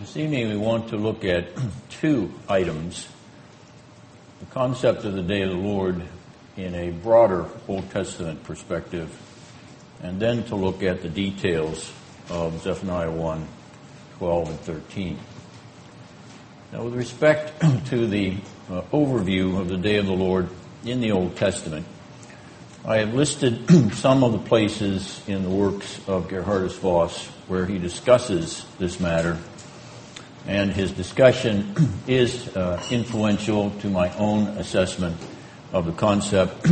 This evening we want to look at two items the concept of the day of the Lord in a broader Old Testament perspective, and then to look at the details of Zephaniah 1 12 and 13. Now, with respect to the uh, overview of the day of the Lord in the Old Testament, I have listed some of the places in the works of Gerhardus Vos where he discusses this matter and his discussion is uh, influential to my own assessment of the concept.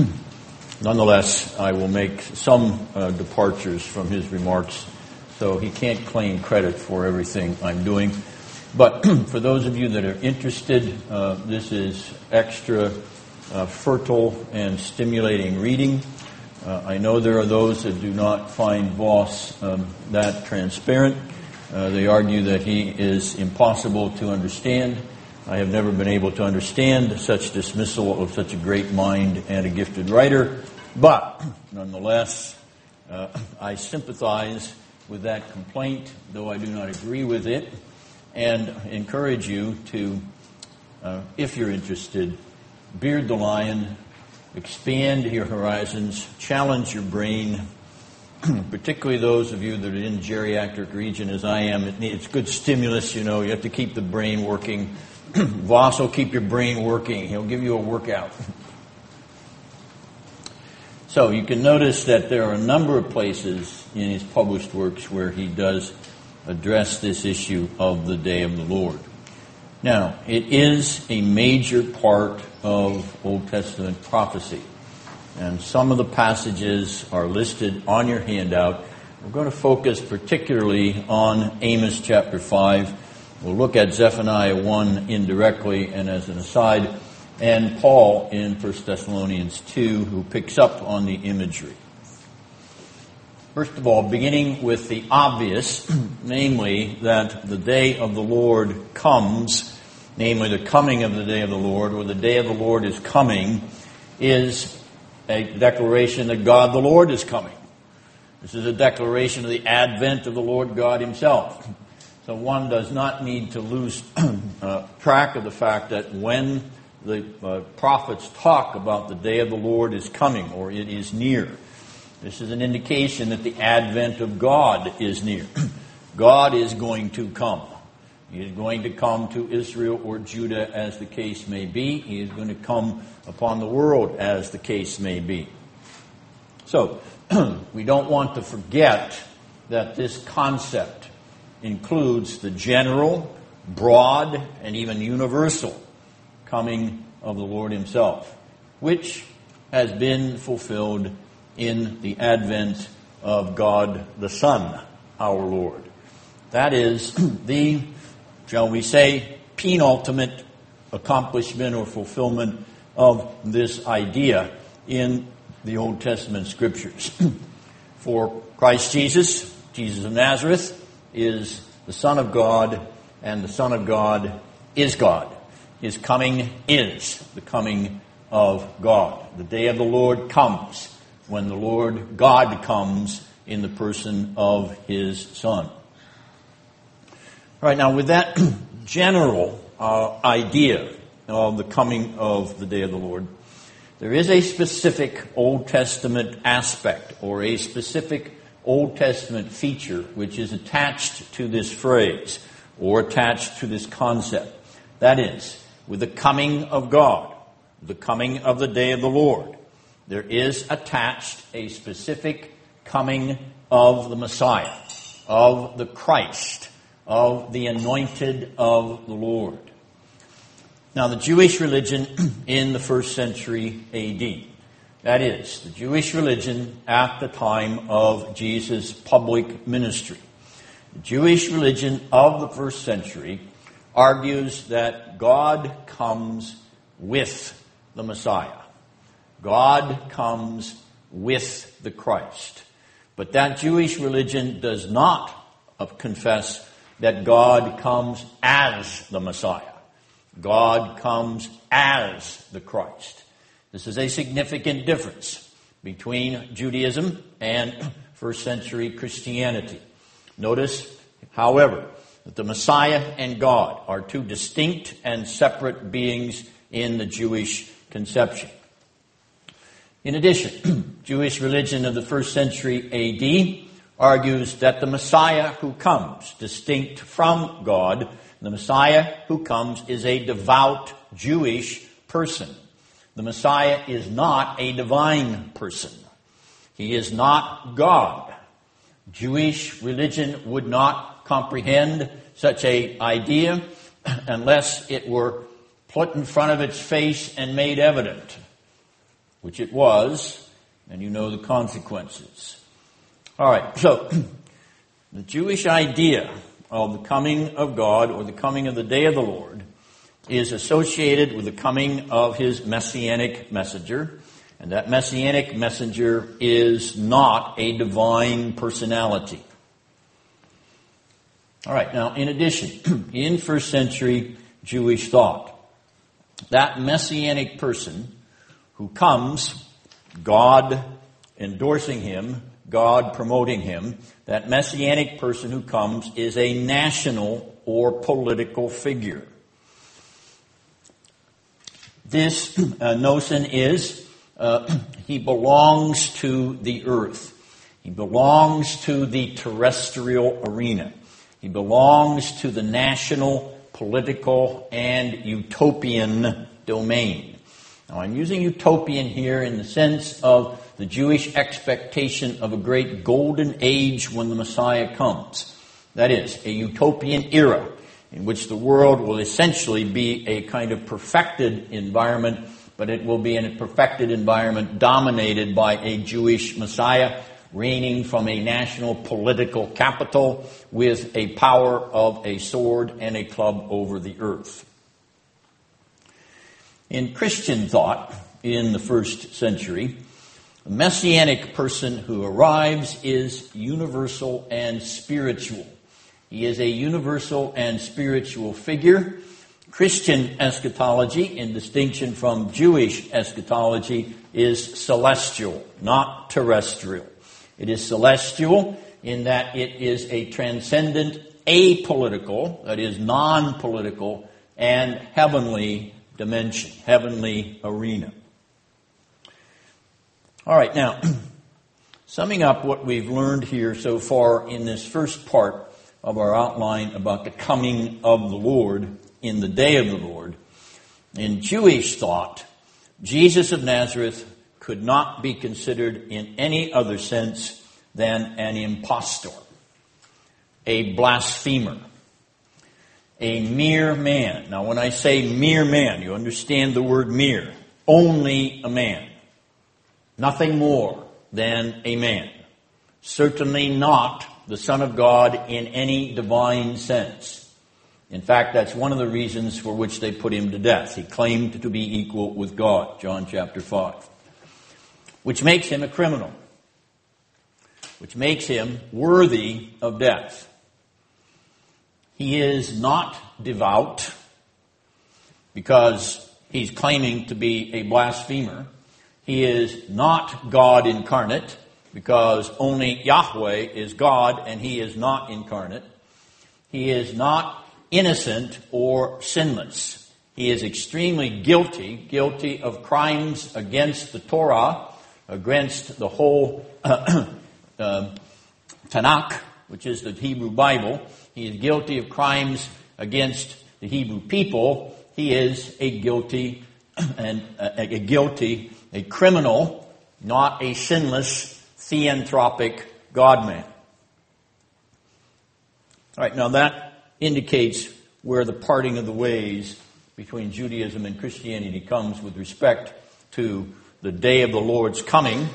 Nonetheless, I will make some uh, departures from his remarks, so he can't claim credit for everything I'm doing. But for those of you that are interested, uh, this is extra uh, fertile and stimulating reading. Uh, I know there are those that do not find Vos um, that transparent. Uh, they argue that he is impossible to understand. I have never been able to understand such dismissal of such a great mind and a gifted writer, but nonetheless, uh, I sympathize with that complaint, though I do not agree with it, and encourage you to, uh, if you're interested, beard the lion, expand your horizons, challenge your brain, particularly those of you that are in the geriatric region as I am, it needs good stimulus, you know, you have to keep the brain working. Vos will keep your brain working. He'll give you a workout. so you can notice that there are a number of places in his published works where he does address this issue of the day of the Lord. Now, it is a major part of Old Testament prophecy. And some of the passages are listed on your handout. We're going to focus particularly on Amos chapter 5. We'll look at Zephaniah 1 indirectly and as an aside, and Paul in 1 Thessalonians 2, who picks up on the imagery. First of all, beginning with the obvious, namely that the day of the Lord comes, namely the coming of the day of the Lord, or the day of the Lord is coming, is a declaration that God the Lord is coming. This is a declaration of the advent of the Lord God Himself. So one does not need to lose uh, track of the fact that when the uh, prophets talk about the day of the Lord is coming or it is near, this is an indication that the advent of God is near. God is going to come. He is going to come to Israel or Judah as the case may be. He is going to come upon the world as the case may be. So, we don't want to forget that this concept includes the general, broad, and even universal coming of the Lord Himself, which has been fulfilled in the advent of God the Son, our Lord. That is the shall we say, penultimate accomplishment or fulfillment of this idea in the Old Testament scriptures. For Christ Jesus, Jesus of Nazareth, is the Son of God, and the Son of God is God. His coming is the coming of God. The day of the Lord comes when the Lord God comes in the person of His Son. All right, now with that general uh, idea of the coming of the day of the Lord, there is a specific Old Testament aspect or a specific Old Testament feature which is attached to this phrase or attached to this concept. That is, with the coming of God, the coming of the day of the Lord, there is attached a specific coming of the Messiah, of the Christ of the anointed of the Lord. Now, the Jewish religion in the first century AD, that is, the Jewish religion at the time of Jesus' public ministry, the Jewish religion of the first century argues that God comes with the Messiah. God comes with the Christ. But that Jewish religion does not uh, confess that God comes as the Messiah. God comes as the Christ. This is a significant difference between Judaism and first century Christianity. Notice, however, that the Messiah and God are two distinct and separate beings in the Jewish conception. In addition, Jewish religion of the first century AD argues that the Messiah who comes, distinct from God, the Messiah who comes is a devout Jewish person. The Messiah is not a divine person. He is not God. Jewish religion would not comprehend such a idea unless it were put in front of its face and made evident, which it was, and you know the consequences. All right, so the Jewish idea of the coming of God or the coming of the day of the Lord is associated with the coming of his messianic messenger. And that messianic messenger is not a divine personality. All right, now in addition, in first century Jewish thought, that messianic person who comes, God endorsing him, God promoting him, that messianic person who comes is a national or political figure. This uh, notion is uh, he belongs to the earth. He belongs to the terrestrial arena. He belongs to the national, political, and utopian domain. Now, I'm using utopian here in the sense of the Jewish expectation of a great golden age when the Messiah comes. That is, a utopian era in which the world will essentially be a kind of perfected environment, but it will be in a perfected environment dominated by a Jewish Messiah reigning from a national political capital with a power of a sword and a club over the earth. In Christian thought in the first century, the messianic person who arrives is universal and spiritual. He is a universal and spiritual figure. Christian eschatology, in distinction from Jewish eschatology, is celestial, not terrestrial. It is celestial in that it is a transcendent, apolitical, that is non-political, and heavenly dimension, heavenly arena. All right, now, summing up what we've learned here so far in this first part of our outline about the coming of the Lord in the day of the Lord. In Jewish thought, Jesus of Nazareth could not be considered in any other sense than an impostor, a blasphemer, a mere man. Now, when I say mere man, you understand the word mere. Only a man. Nothing more than a man. Certainly not the Son of God in any divine sense. In fact, that's one of the reasons for which they put him to death. He claimed to be equal with God, John chapter 5. Which makes him a criminal. Which makes him worthy of death. He is not devout because he's claiming to be a blasphemer. He is not God incarnate because only Yahweh is God and he is not incarnate. He is not innocent or sinless. He is extremely guilty, guilty of crimes against the Torah, against the whole uh, uh, Tanakh, which is the Hebrew Bible. He is guilty of crimes against the Hebrew people. He is a guilty and uh, a guilty, a criminal, not a sinless theanthropic God man. All right, now that indicates where the parting of the ways between Judaism and Christianity comes with respect to the day of the Lord's coming,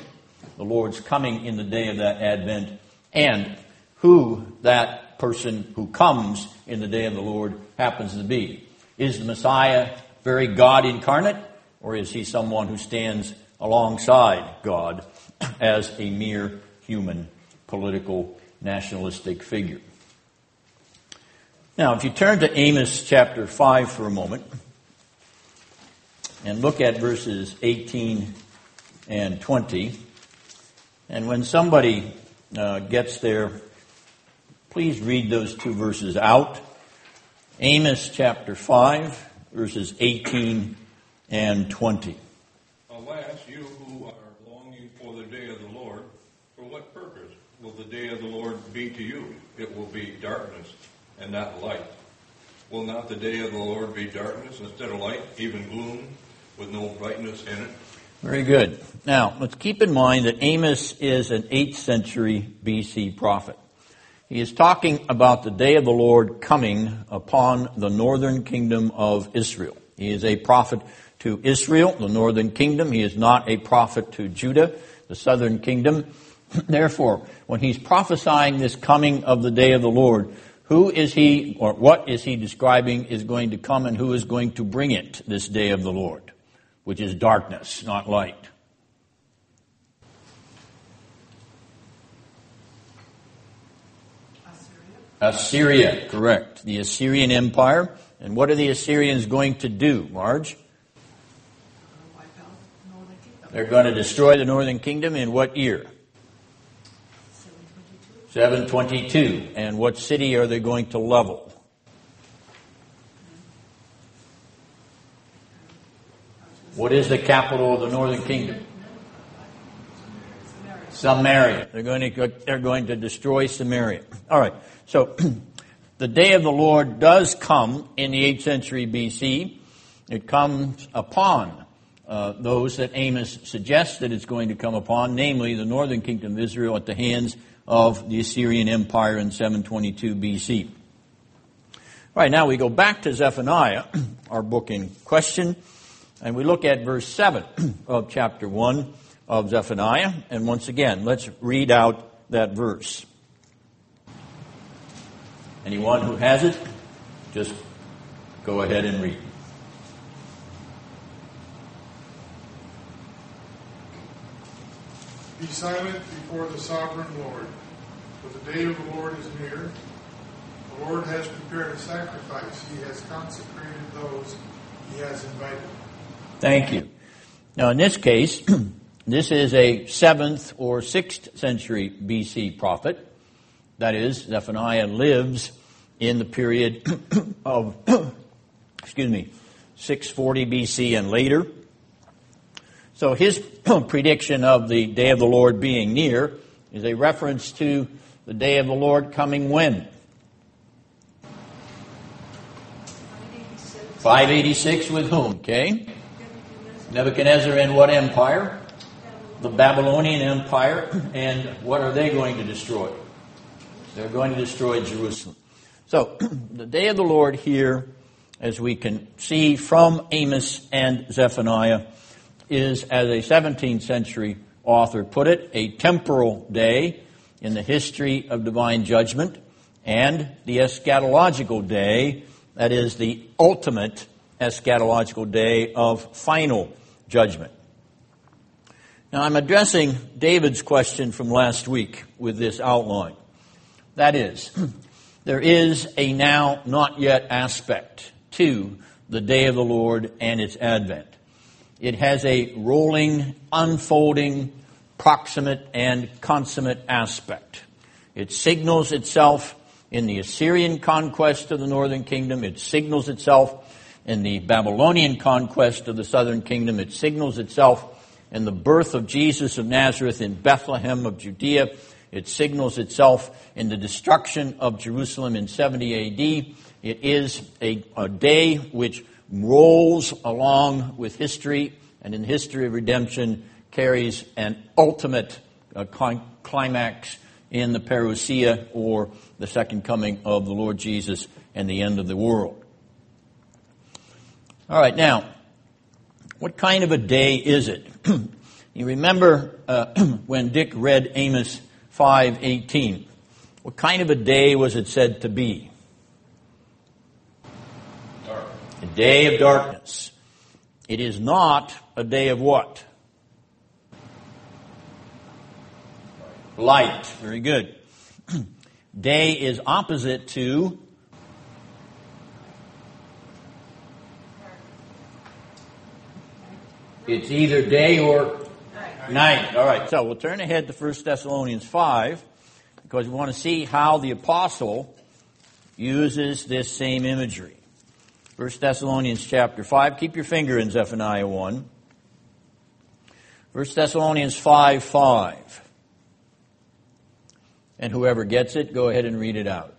the Lord's coming in the day of that advent, and who that person who comes in the day of the Lord happens to be. Is the Messiah very God incarnate, or is he someone who stands alongside God as a mere human political nationalistic figure. Now, if you turn to Amos chapter 5 for a moment and look at verses 18 and 20, and when somebody uh, gets there, please read those two verses out. Amos chapter 5, verses 18 and 20. Alas, you who are longing for the day of the Lord, for what purpose will the day of the Lord be to you? It will be darkness and not light. Will not the day of the Lord be darkness instead of light, even gloom, with no brightness in it? Very good. Now, let's keep in mind that Amos is an 8th century BC prophet. He is talking about the day of the Lord coming upon the northern kingdom of Israel. He is a prophet to Israel, the northern kingdom. He is not a prophet to Judah, the southern kingdom. Therefore, when he's prophesying this coming of the day of the Lord, who is he, or what is he describing is going to come and who is going to bring it this day of the Lord, which is darkness, not light? Assyria, correct. The Assyrian Empire. And what are the Assyrians going to do, Marge? They're going to destroy the northern kingdom in what year? 722. And what city are they going to level? What is the capital of the northern kingdom? Samaria. They're going to, they're going to destroy Samaria. All right. So, the day of the Lord does come in the 8th century BC. It comes upon uh, those that Amos suggests that it's going to come upon, namely the northern kingdom of Israel at the hands of the Assyrian Empire in 722 BC. All right, now we go back to Zephaniah, our book in question, and we look at verse 7 of chapter 1 of Zephaniah. And once again, let's read out that verse. Anyone who has it, just go ahead and read. Be silent before the sovereign Lord, for the day of the Lord is near. The Lord has prepared a sacrifice. He has consecrated those he has invited. Thank you. Now, in this case, this is a 7th or 6th century BC prophet. That is, Zephaniah lives in the period of, excuse me, 640 BC and later. So his prediction of the day of the Lord being near is a reference to the day of the Lord coming when? 586 with whom? Okay. Nebuchadnezzar and what empire? The Babylonian Empire. And what are they going to destroy? They're going to destroy Jerusalem. So, the day of the Lord here, as we can see from Amos and Zephaniah, is, as a 17th century author put it, a temporal day in the history of divine judgment and the eschatological day, that is, the ultimate eschatological day of final judgment. Now, I'm addressing David's question from last week with this outline. That is, there is a now not yet aspect to the day of the Lord and its advent. It has a rolling, unfolding, proximate, and consummate aspect. It signals itself in the Assyrian conquest of the northern kingdom. It signals itself in the Babylonian conquest of the southern kingdom. It signals itself in the birth of Jesus of Nazareth in Bethlehem of Judea. It signals itself in the destruction of Jerusalem in 70 AD. It is a, a day which rolls along with history and in the history of redemption carries an ultimate uh, climax in the parousia or the second coming of the Lord Jesus and the end of the world. All right, now, what kind of a day is it? you remember uh, when Dick read Amos 5:18. What kind of a day was it said to be? Dark. A day of darkness. It is not a day of what? Light. Very good. day is opposite to It's either day or night. All right. So we'll turn ahead to 1 Thessalonians 5 because we want to see how the apostle uses this same imagery. 1 Thessalonians chapter 5. Keep your finger in Zephaniah 1. 1 Thessalonians 5 5. And whoever gets it, go ahead and read it out.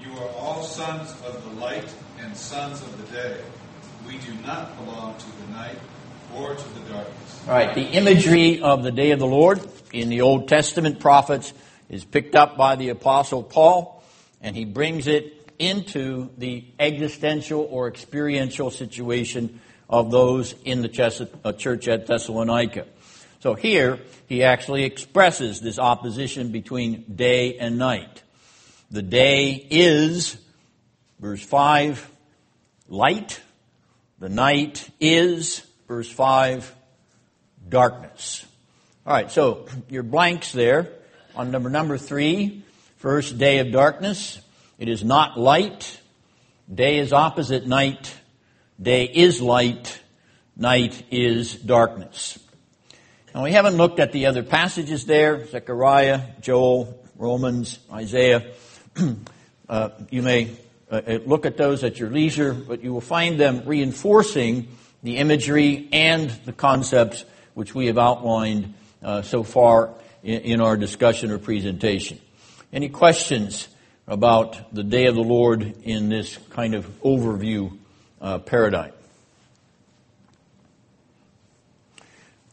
You are all sons of the light and sons of the day. We do not belong to the night or to the darkness. All right, the imagery of the day of the Lord in the Old Testament prophets is picked up by the Apostle Paul, and he brings it into the existential or experiential situation of those in the uh, church at Thessalonica. So here, he actually expresses this opposition between day and night. The day is, verse 5, light. The night is, verse 5, darkness. All right, so your blanks there on number number three, first day of darkness. It is not light. Day is opposite night. Day is light. Night is darkness. Now we haven't looked at the other passages there, Zechariah, Joel, Romans, Isaiah. uh, you may uh, uh, look at those at your leisure, but you will find them reinforcing the imagery and the concepts which we have outlined uh, so far in, in, our discussion or presentation. Any questions about the day of the Lord in this kind of overview uh, paradigm?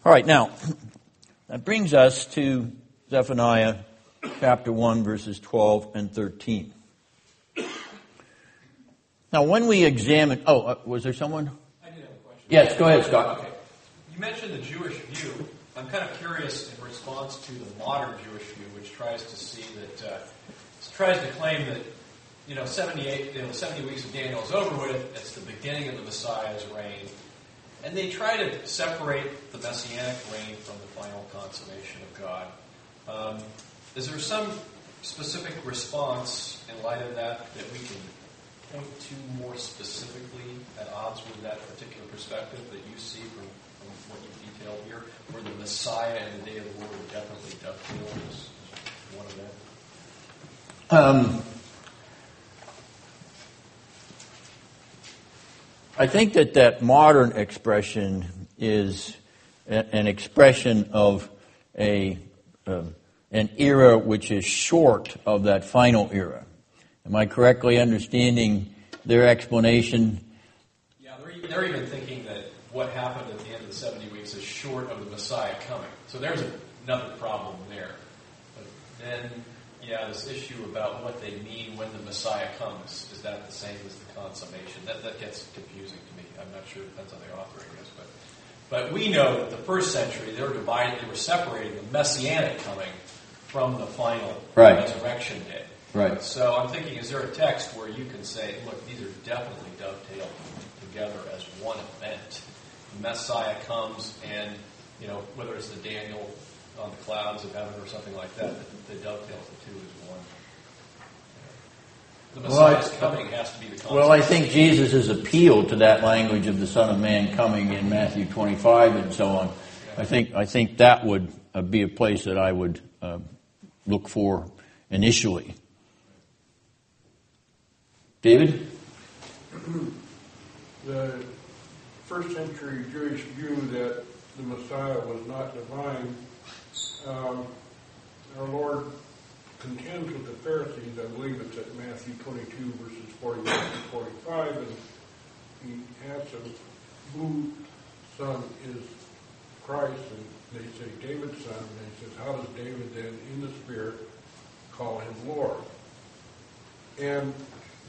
All right, now, that brings us to Zephaniah chapter 1, verses 12 and 13. Now, when we examine, oh, uh, was there someone? I did have a question. Yes, go ahead, Scott. Okay. You mentioned the Jewish view. I'm kind of curious in response to the modern Jewish view, which tries to see that, uh, tries to claim that, you know, 78, you know, 70 weeks of Daniel is over with. It's the beginning of the Messiah's reign. And they try to separate the messianic reign from the final consummation of God. Um, is there some specific response in light of that that we can point to more specifically at odds with that particular perspective that you see from, what you've detailed here, where the Messiah and the day of the Lord would definitely dovetail as one of them? Um, I think that that modern expression is an expression of a uh, an era which is short of that final era. Am I correctly understanding their explanation? Yeah, they're even, they're even thinking that what happened at the end of the 70 weeks is short of the Messiah coming. So there's another problem there. But then, yeah, this issue about what they mean when the Messiah comes, is that the same as the consummation? That, that gets confusing to me. I'm not sure. It depends on the author, I guess. But, but we know that the first century, they were divided, they were separating the messianic coming from the final right. resurrection day. Right. So I'm thinking, is there a text where you can say, look, these are definitely dovetailed together as one event? The Messiah comes, and you know whether it's the Daniel on the clouds of heaven or something like that, that, that dovetails the two as one. The Messiah's well, coming has to be the Well, I think Jesus' has appealed to that language of the Son of Man coming in Matthew 25 and so on. I think I think that would uh, be a place that I would uh, look for initially. David? The first century Jewish view that the Messiah was not divine, um, our Lord contends with the Pharisees. I believe it's at Matthew 22, verses 41 to 45, and he asks them, whose son is Christ? And they say, David's son. And he says, how does David then, in the Spirit, call him Lord? And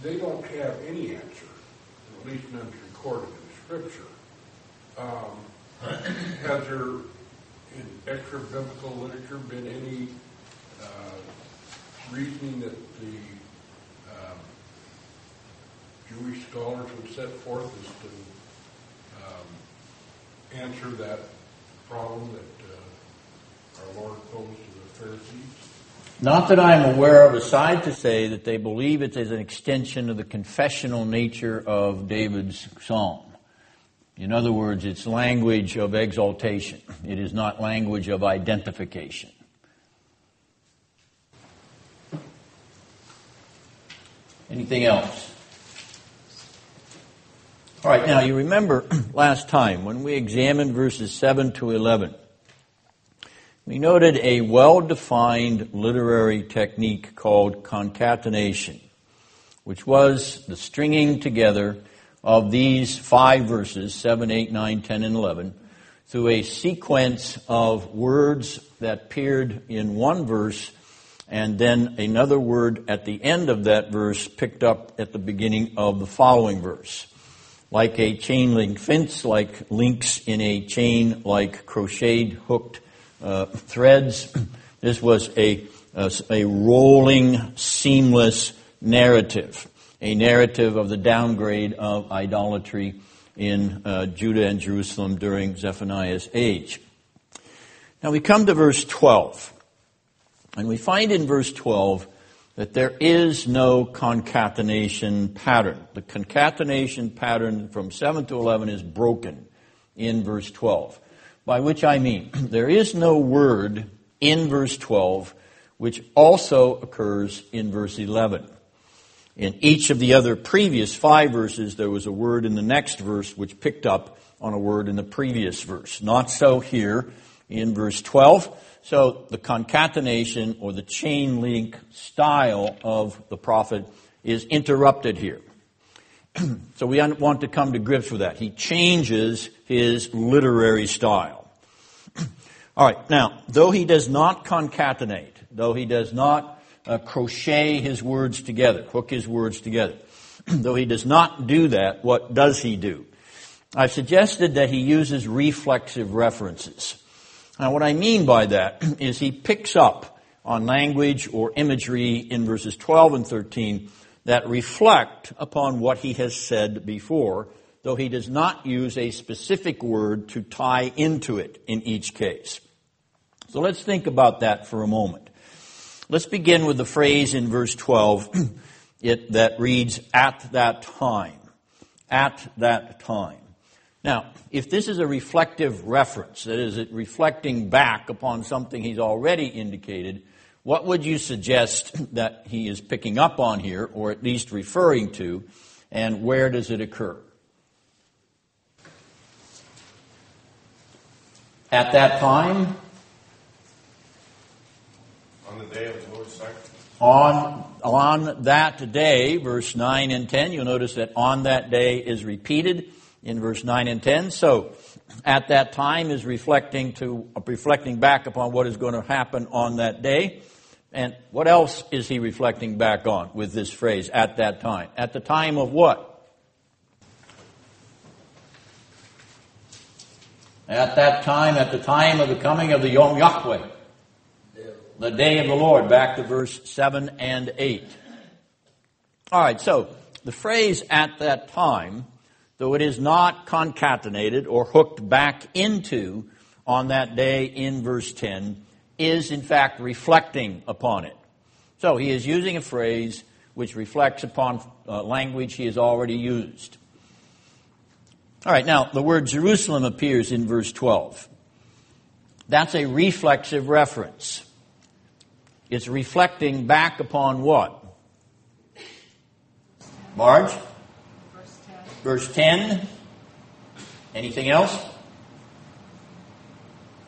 they don't have any answer, at least none recorded in Scripture. Um, has there, in extra biblical literature, been any uh, reasoning that the um, Jewish scholars would set forth as to um, answer that problem that uh, our Lord posed to the Pharisees? Not that I'm aware of, aside to say that they believe it is an extension of the confessional nature of David's psalm. In other words, it's language of exaltation. It is not language of identification. Anything else? All right, now you remember last time when we examined verses 7 to 11, we noted a well defined literary technique called concatenation, which was the stringing together of these five verses 7, 8, 9, 10, and 11 through a sequence of words that appeared in one verse and then another word at the end of that verse picked up at the beginning of the following verse. Like a chain link fence, like links in a chain, like crocheted hooked uh, threads. This was a, a, a rolling, seamless narrative, a narrative of the downgrade of idolatry in uh, Judah and Jerusalem during Zephaniah's age. Now we come to verse 12. And we find in verse 12 that there is no concatenation pattern. The concatenation pattern from 7 to 11 is broken in verse 12. By which I mean, there is no word in verse 12 which also occurs in verse 11. In each of the other previous five verses, there was a word in the next verse which picked up on a word in the previous verse. Not so here in verse 12. So the concatenation or the chain link style of the prophet is interrupted here. so we want to come to grips with that. He changes his literary style. All right, now, though he does not concatenate, though he does not uh, crochet his words together, hook his words together, though he does not do that, what does he do? I've suggested that he uses reflexive references. Now, what I mean by that is he picks up on language or imagery in verses 12 and 13 that reflect upon what he has said before, though he does not use a specific word to tie into it in each case. So let's think about that for a moment. Let's begin with the phrase in verse 12 it, that reads, at that time. At that time. Now, if this is a reflective reference, that is, it reflecting back upon something he's already indicated, what would you suggest that he is picking up on here, or at least referring to, and where does it occur? At that time? On the day of the Lord's sacrifice. On, on that day, verse 9 and 10, you'll notice that on that day is repeated in verse 9 and 10. So, at that time is reflecting to reflecting back upon what is going to happen on that day. And what else is he reflecting back on with this phrase, at that time? At the time of what? At that time, at the time of the coming of the Yom Yahweh, the day of the Lord, back to verse 7 and 8. All right, so the phrase at that time though it is not concatenated or hooked back into on that day in verse 10, is in fact reflecting upon it. So he is using a phrase which reflects upon uh, language he has already used. All right, now the word Jerusalem appears in verse 12. That's a reflexive reference. It's reflecting back upon what? Marge? Verse 10. Anything else?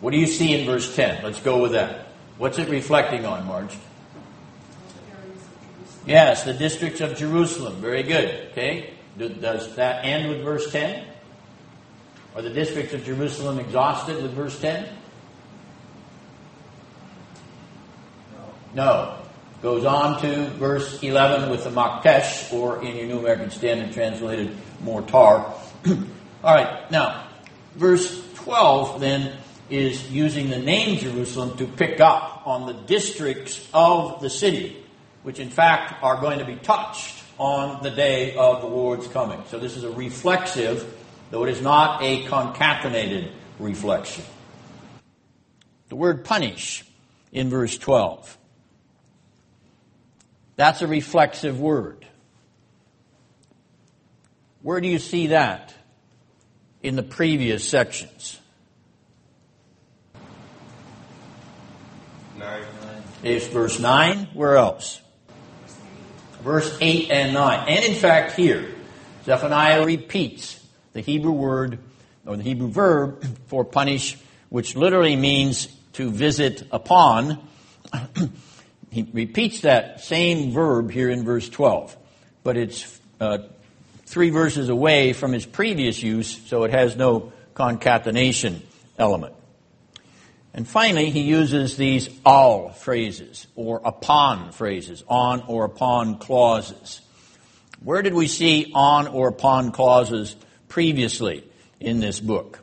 What do you see in verse 10? Let's go with that. What's it reflecting on, Marge? Yes, the districts of Jerusalem. Very good. Okay. Does that end with verse 10? Are the districts of Jerusalem exhausted with verse 10? No. Goes on to verse 11 with the Maktesh, or in your New American Standard translated, mortar. All right, now, verse 12 then is using the name Jerusalem to pick up on the districts of the city, which in fact are going to be touched on the day of the Lord's coming. So this is a reflexive, though it is not a concatenated reflection. The word punish in verse 12 that's a reflexive word. Where do you see that in the previous sections? Nine. It's verse 9. Where else? verse 8 and 9. And in fact, here, Zephaniah repeats the Hebrew word or the Hebrew verb for punish, which literally means to visit upon. He repeats that same verb here in verse 12, but it's uh, three verses away from his previous use, so it has no concatenation element. And finally, he uses these all phrases or upon phrases, on or upon clauses. Where did we see on or upon clauses previously in this book?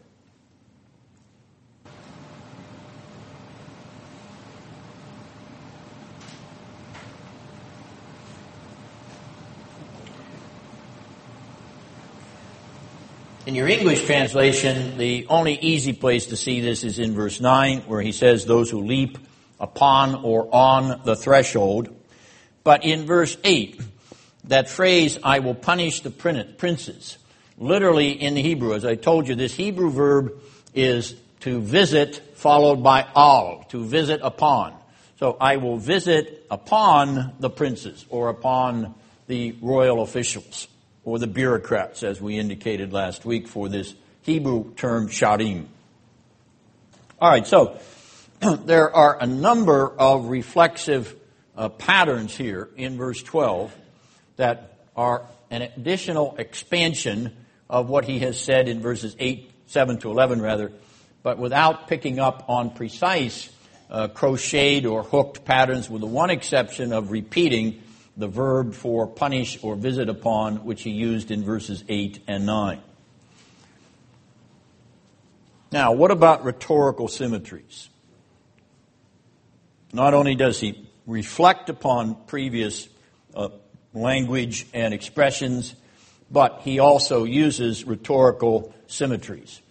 In your English translation, the only easy place to see this is in verse 9, where he says, Those who leap upon or on the threshold. But in verse 8, that phrase, I will punish the princes, literally in the Hebrew, as I told you, this Hebrew verb is to visit followed by all, to visit upon. So I will visit upon the princes or upon the royal officials or the bureaucrats, as we indicated last week for this Hebrew term sharim. All right, so there are a number of reflexive uh, patterns here in verse 12 that are an additional expansion of what he has said in verses 8, 7 to 11, rather, but without picking up on precise uh, crocheted or hooked patterns, with the one exception of repeating the verb for punish or visit upon, which he used in verses 8 and 9. Now, what about rhetorical symmetries? Not only does he reflect upon previous uh, language and expressions, but he also uses rhetorical symmetries.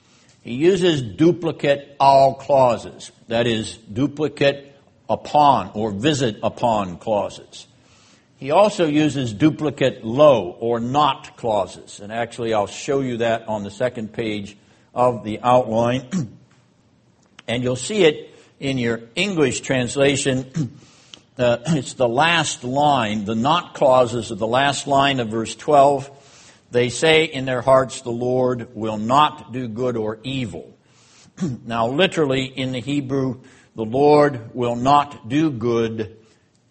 He uses duplicate all clauses, that is, duplicate upon or visit upon clauses. He also uses duplicate lo or not clauses. And actually, I'll show you that on the second page of the outline. and you'll see it in your English translation. Uh, it's the last line, the not clauses of the last line of verse 12. They say in their hearts, the Lord will not do good or evil. now, literally in the Hebrew, the Lord will not do good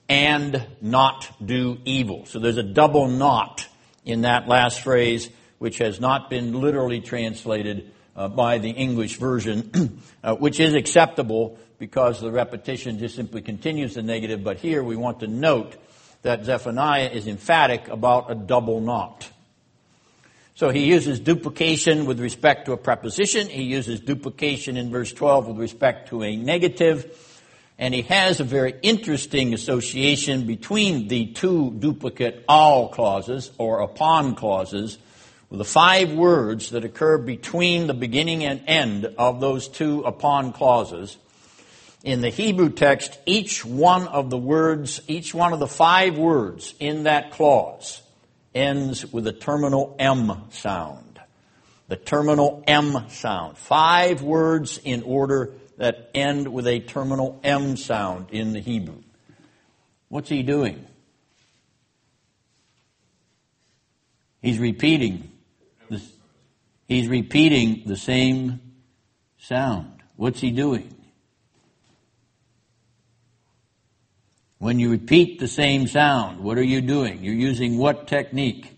and not do evil. So there's a double not in that last phrase, which has not been literally translated uh, by the English version, uh, which is acceptable because the repetition just simply continues the negative. But here we want to note that Zephaniah is emphatic about a double not. So he uses duplication with respect to a preposition. He uses duplication in verse 12 with respect to a negative. And he has a very interesting association between the two duplicate all clauses or upon clauses with the five words that occur between the beginning and end of those two upon clauses. In the Hebrew text, each one of the words, each one of the five words in that clause ends with a terminal M sound. The terminal M sound. Five words in order that end with a terminal M sound in the Hebrew. What's he doing? He's repeating this, he's repeating the same sound. What's he doing? When you repeat the same sound, what are you doing? You're using what technique?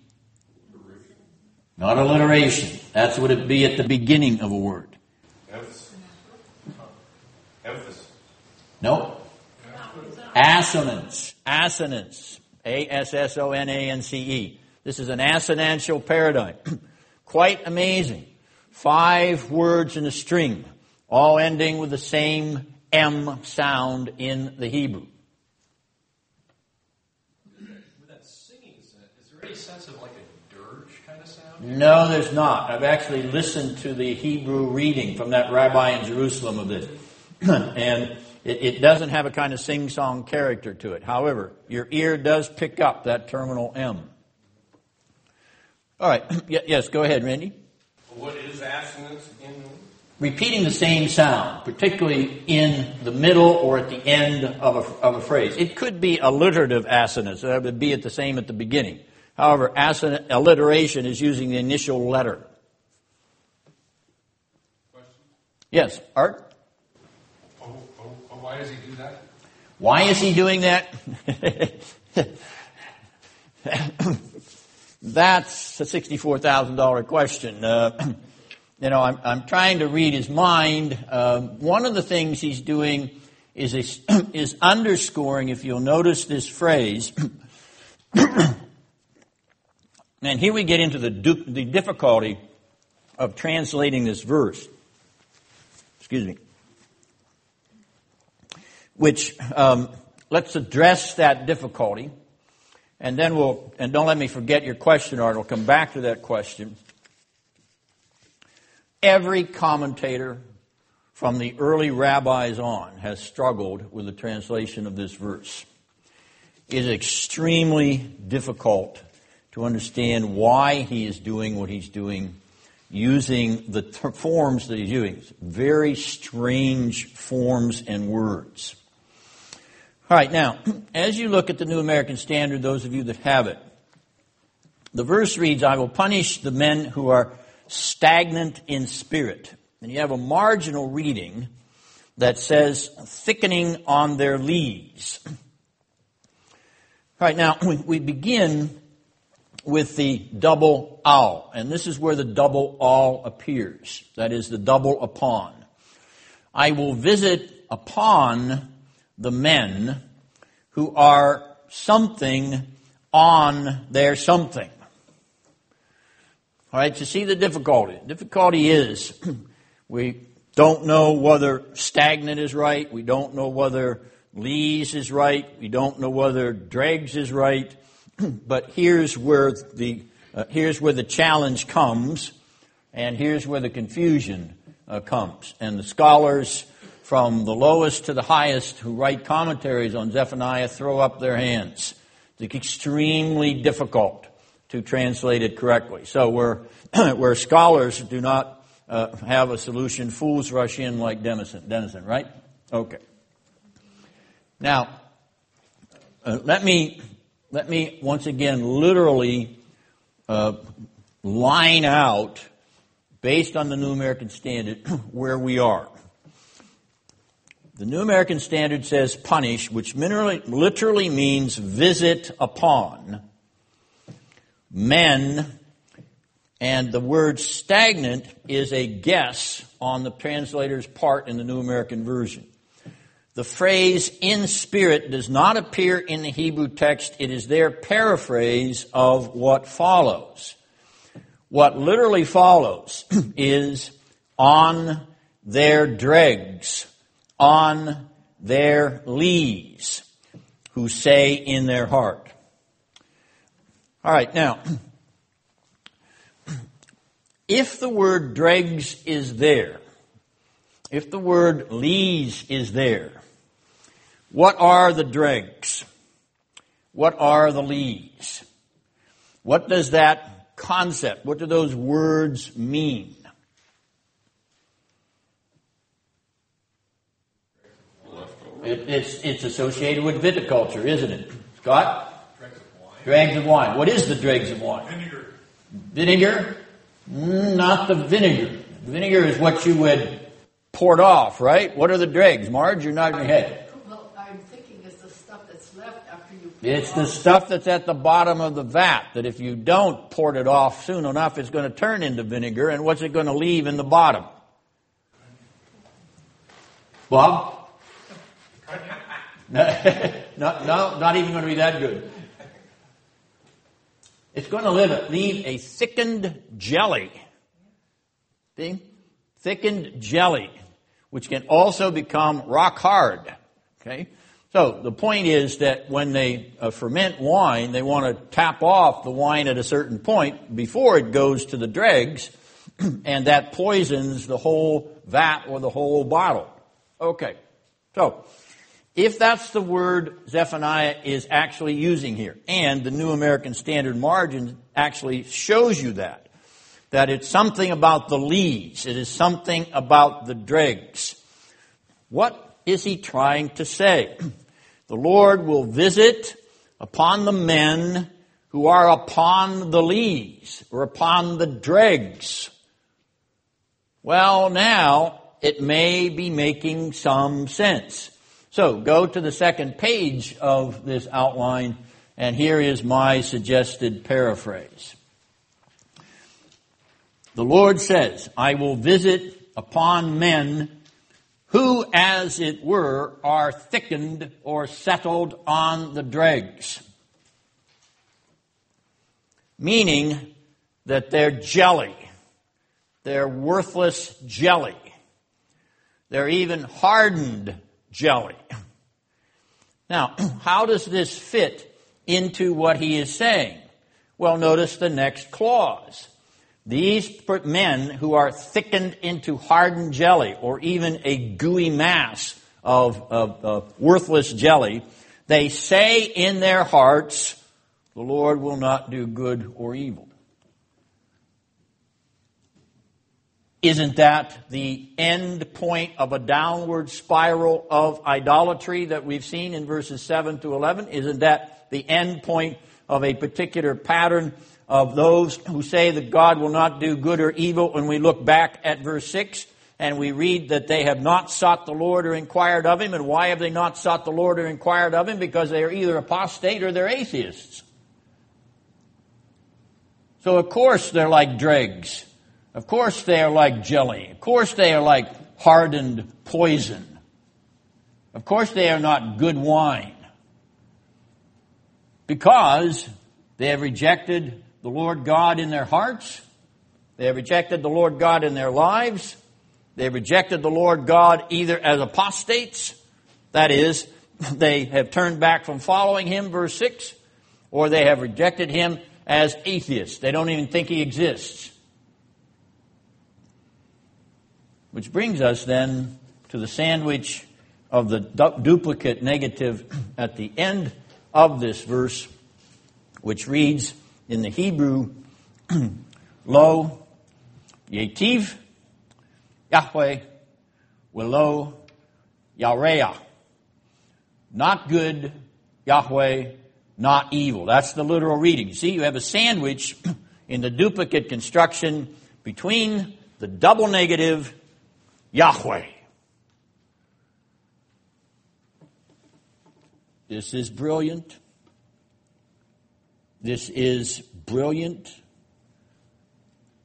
Not alliteration. That's what it'd be at the beginning of a word. No. Assonance. Assonance. A-S-S-O-N-A-N-C-E. This is an assonantial paradigm. Quite amazing. Five words in a string, all ending with the same M sound in the Hebrew. With that singing, is there any sense of like a dirge kind of sound? No, there's not. I've actually listened to the Hebrew reading from that rabbi in Jerusalem of this. and it, it doesn't have a kind of sing song character to it. However, your ear does pick up that terminal M. All right. yes, go ahead, Randy. What is assonance again? repeating the same sound, particularly in the middle or at the end of a, of a phrase. It could be alliterative assonance, so that would be at the same at the beginning. However, assonant, alliteration is using the initial letter. Question? Yes, Art? Why does he do that? Why is he doing that? That's a $64,000 question. Uh, you know, I'm, I'm trying to read his mind. Uh, one of the things he's doing is, a, is underscoring, if you'll notice this phrase, and here we get into the, du- the difficulty of translating this verse. Excuse me. Which, um, let's address that difficulty. And then we'll, and don't let me forget your question, Art. I'll come back to that question. Every commentator from the early rabbis on has struggled with the translation of this verse. It is extremely difficult to understand why he is doing what he's doing using the forms that he's using. Very strange forms and words. All right, now, as you look at the New American Standard, those of you that have it, the verse reads, I will punish the men who are stagnant in spirit. And you have a marginal reading that says, thickening on their lees. All right, now, we begin with the double al, and this is where the double al appears. That is the double upon. I will visit upon the men who are something on their something. All right, to see the difficulty. The Difficulty is we don't know whether stagnant is right. We don't know whether lees is right. We don't know whether dregs is right. but here's where the uh, here's where the challenge comes, and here's where the confusion uh, comes. And the scholars from the lowest to the highest who write commentaries on Zephaniah throw up their hands. It's extremely difficult to translate it correctly. So where, where scholars do not uh, have a solution, fools rush in like Dennison, Dennison right? Okay. Now, uh, let me let me once again literally uh, line out, based on the New American Standard, where we are. The New American Standard says punish, which literally means visit upon men, and the word stagnant is a guess on the translator's part in the New American Version. The phrase in spirit does not appear in the Hebrew text. It is their paraphrase of what follows. What literally follows is on their dregs on their lees who say in their heart. All right, now, if the word dregs is there, if the word lees is there, what are the dregs? What are the lees? What does that concept, what do those words mean? It, it's, it's associated with viticulture, isn't it? Scott? Dregs of wine. Dregs of wine. What is the dregs of wine? Vinegar. Vinegar? Mm, Not the vinegar. Vinegar is what you would pour it off, right? What are the dregs? Marge, you're nodding your head. Well, I'm thinking it's the stuff that's left after you. It's the stuff that's at the bottom of the vat that if you don't pour it off soon enough, it's going to turn into vinegar, and what's it going to leave in the bottom? Bob? No, no, not even going to be that good. It's going to leave, leave a thickened jelly. See? Thickened jelly, which can also become rock hard. Okay? So the point is that when they uh, ferment wine, they want to tap off the wine at a certain point before it goes to the dregs, and that poisons the whole vat or the whole bottle. Okay. So, if that's the word Zephaniah is actually using here, and the New American Standard Margin actually shows you that, that it's something about the lees, it is something about the dregs. What is he trying to say? The Lord will visit upon the men who are upon the lees or upon the dregs. Well, now it may be making some sense. So go to the second page of this outline, and here is my suggested paraphrase. The Lord says, I will visit upon men who, as it were, are thickened or settled on the dregs. Meaning that they're jelly. They're worthless jelly. They're even hardened jelly. Now, how does this fit into what he is saying? Well, notice the next clause. These men who are thickened into hardened jelly or even a gooey mass of, of, of worthless jelly, they say in their hearts, the Lord will not do good or evil. Isn't that the end point of a downward spiral of idolatry that we've seen in verses 7 to 11? Isn't that the end point of a particular pattern of those who say that God will not do good or evil when we look back at verse 6 and we read that they have not sought the Lord or inquired of Him. And why have they not sought the Lord or inquired of Him? Because they are either apostate or they're atheists. So of course they're like dregs. Of course they are like jelly. Of course they are like hardened poison. Of course they are not good wine. Because they have rejected the Lord God in their hearts. They have rejected the Lord God in their lives. They have rejected the Lord God either as apostates, that is, they have turned back from following Him, verse 6, or they have rejected Him as atheists. They don't even think He exists. Which brings us then to the sandwich of the du- duplicate negative at the end of this verse, which reads, in the Hebrew, lo yetiv Yahweh lo Yareah. Not good, Yahweh, not evil. That's the literal reading. See, you have a sandwich in the duplicate construction between the double negative Yahweh. This is brilliant. This is brilliant.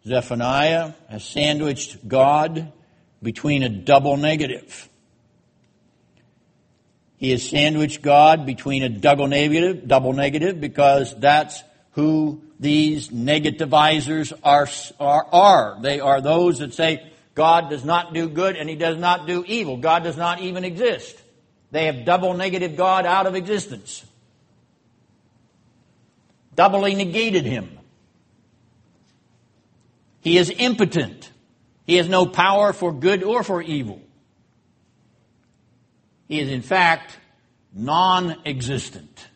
Zephaniah has sandwiched God between a double negative. He has sandwiched God between a double negative, double negative, because that's who these negativizers are, are, are. They are those that say God does not do good and he does not do evil. God does not even exist. They have double negative God out of existence doubly negated him. He is impotent. He has no power for good or for evil. He is, in fact, non existent.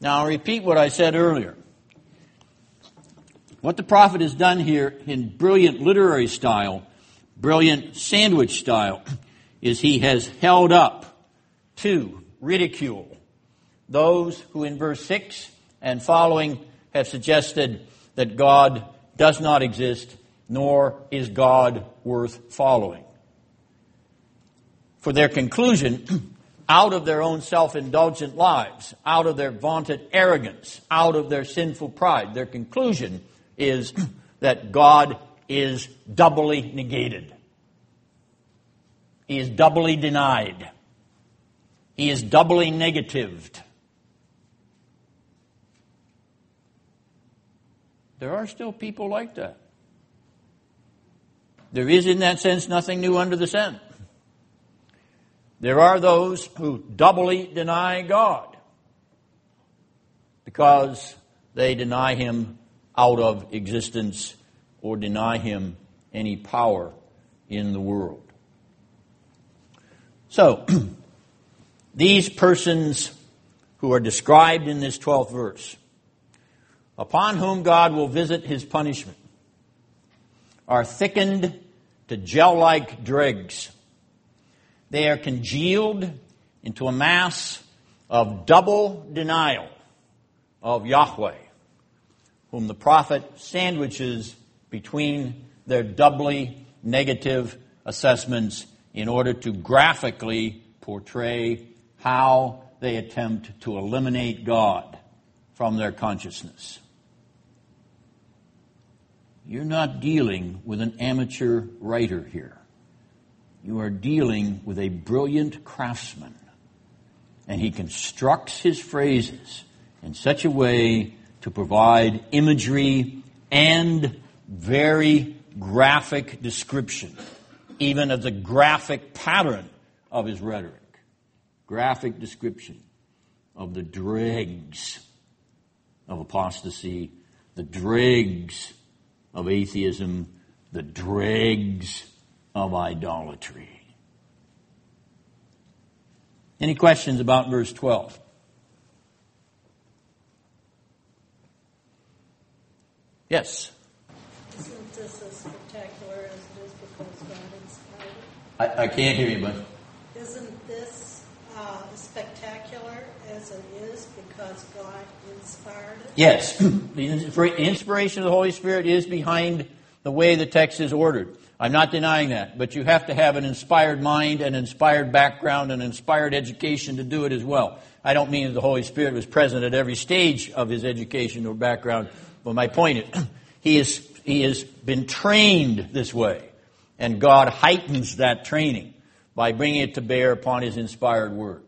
Now, I'll repeat what I said earlier. What the prophet has done here in brilliant literary style, brilliant sandwich style, is he has held up to ridicule those who in verse 6 and following have suggested that God does not exist, nor is God worth following. For their conclusion, out of their own self indulgent lives, out of their vaunted arrogance, out of their sinful pride, their conclusion is that God is doubly negated. He is doubly denied. He is doubly negatived. There are still people like that. There is, in that sense, nothing new under the sun. There are those who doubly deny God because they deny Him out of existence or deny Him any power in the world. So, these persons who are described in this 12th verse upon whom God will visit his punishment, are thickened to gel like dregs. They are congealed into a mass of double denial of Yahweh, whom the prophet sandwiches between their doubly negative assessments in order to graphically portray how they attempt to eliminate God from their consciousness. You're not dealing with an amateur writer here. You are dealing with a brilliant craftsman. And he constructs his phrases in such a way to provide imagery and very graphic description, even of the graphic pattern of his rhetoric. Graphic description of the dregs of apostasy, the dregs of atheism, the dregs of idolatry. Any questions about verse 12? Yes. Isn't this as spectacular as it is because God inspired it? I, I can't hear you, but Isn't this uh, spectacular as it is because God inspired it? yes, the inspiration of the Holy Spirit is behind the way the text is ordered. I'm not denying that, but you have to have an inspired mind, an inspired background, an inspired education to do it as well. I don't mean that the Holy Spirit was present at every stage of his education or background, but my point is, he is he has been trained this way, and God heightens that training by bringing it to bear upon his inspired word.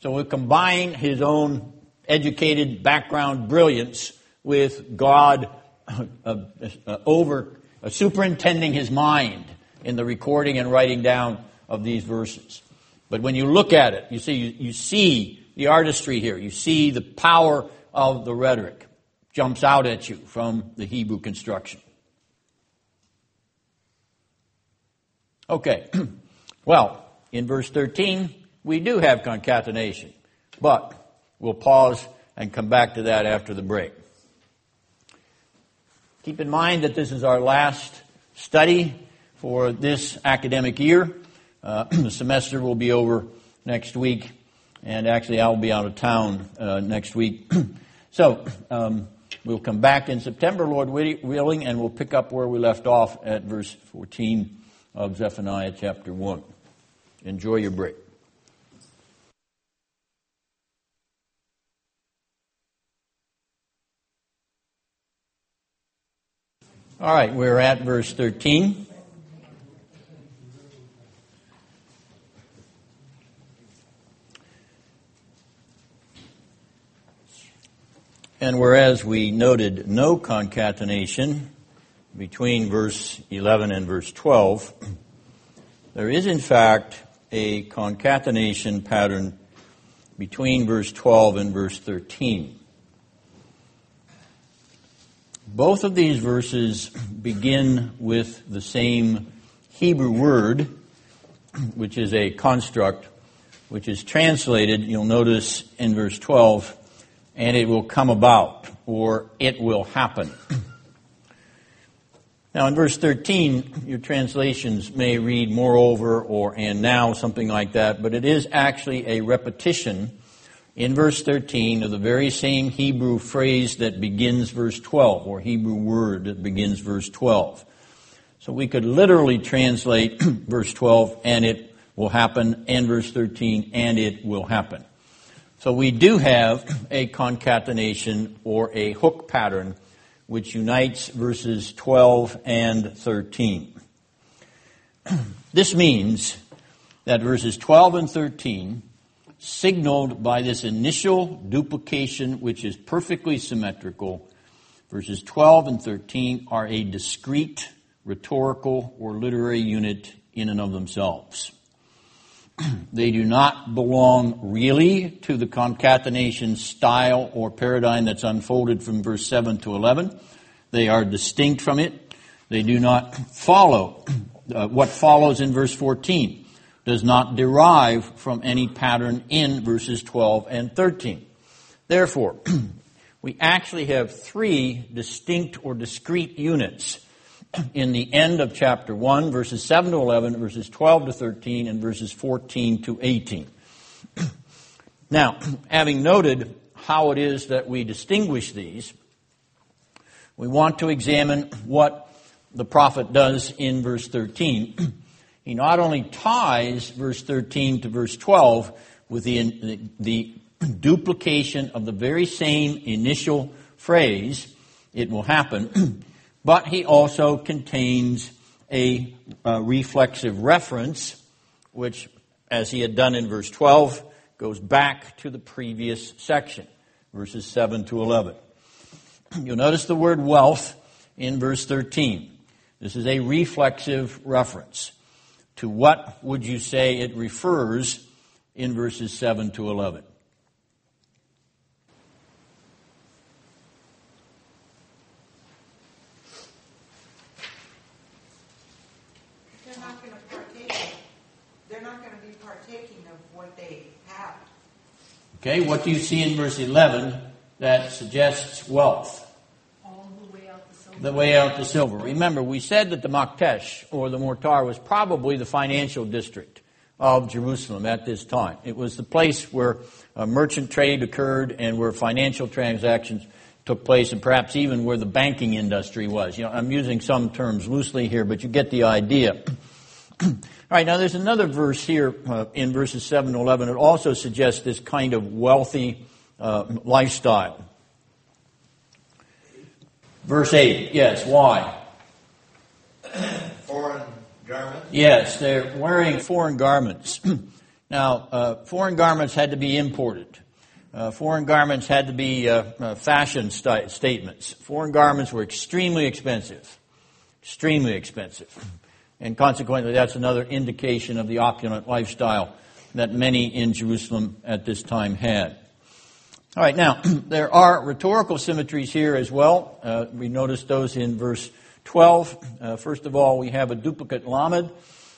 So we combine his own educated background brilliance with God uh, uh, over uh, superintending his mind in the recording and writing down of these verses. But when you look at it, you see you, you see the artistry here. You see the power of the rhetoric jumps out at you from the Hebrew construction. Okay. well, in verse 13, we do have concatenation, but we'll pause and come back to that after the break. Keep in mind that this is our last study for this academic year. Uh, the semester will be over next week, and actually I'll be out of town uh, next week. so um, we'll come back in September, Lord willing, and we'll pick up where we left off at verse 14 of Zephaniah chapter 1. Enjoy your break. All right, we're at verse 13. And whereas we noted no concatenation between verse 11 and verse 12, there is in fact a concatenation pattern between verse 12 and verse 13. Both of these verses begin with the same Hebrew word, which is a construct, which is translated, you'll notice in verse 12, and it will come about, or it will happen. Now, in verse 13, your translations may read moreover or and now, something like that, but it is actually a repetition in verse 13 of the very same Hebrew phrase that begins verse 12, or Hebrew word that begins verse 12. So we could literally translate verse 12, and it will happen, and verse 13, and it will happen. So we do have a concatenation or a hook pattern which unites verses 12 and 13. this means that verses 12 and 13 signaled by this initial duplication, which is perfectly symmetrical. Verses 12 and 13 are a discrete rhetorical or literary unit in and of themselves. they do not belong really to the concatenation style or paradigm that's unfolded from verse 7 to 11. They are distinct from it. They do not follow uh, what follows in verse 14 does not derive from any pattern in verses 12 and 13. Therefore, we actually have three distinct or discrete units in the end of chapter 1, verses 7 to 11, verses 12 to 13, and verses 14 to 18. now, having noted how it is that we distinguish these, we want to examine what the prophet does in verse 13. he not only ties verse 13 to verse 12 with the, the duplication of the very same initial phrase, it will happen, but he also contains a, a reflexive reference, which, as he had done in verse 12, goes back to the previous section, verses 7 to 11. You'll notice the word wealth in verse 13. This is a reflexive reference. To what would you say it refers in verses 7 to 11? They're not going to partake. They're not going to be partaking of what they have. Okay, what do you see in verse 11 that suggests wealth? All the way out the silver. The way out the silver. Remember, we said that the Maktesh, or the Mortar, was probably the financial district of Jerusalem at this time. It was the place where uh, merchant trade occurred and where financial transactions took place, and perhaps even where the banking industry was. You know, I'm using some terms loosely here, but you get the idea. All right, now there's another verse here uh, in verses 7 to 11. It also suggests this kind of wealthy uh, lifestyle. Verse 8, yes, why? Foreign garments? Yes, they're wearing foreign garments. now, uh, foreign garments had to be imported. Uh, foreign garments had to be uh, uh, fashion st- statements. Foreign garments were extremely expensive. Extremely expensive. And consequently, that's another indication of the opulent lifestyle that many in Jerusalem at this time had. All right, now, there are rhetorical symmetries here as well. Uh, we notice those in verse 12. Uh, first of all, we have a duplicate lamed.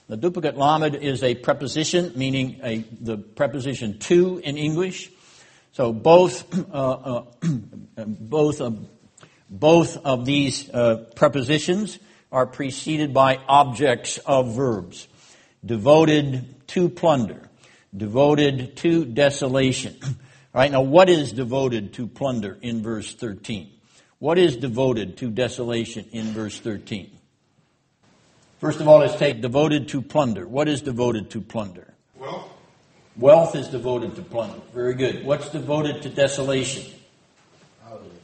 The duplicate lamed is a preposition, meaning a, the preposition to in English. So both, uh, uh, both, of, both of these uh, prepositions are preceded by objects of verbs. Devoted to plunder. Devoted to desolation. All right, now what is devoted to plunder in verse 13? What is devoted to desolation in verse 13? First of all, let's take devoted to plunder. What is devoted to plunder? Well, Wealth is devoted to plunder. Very good. What's devoted to desolation?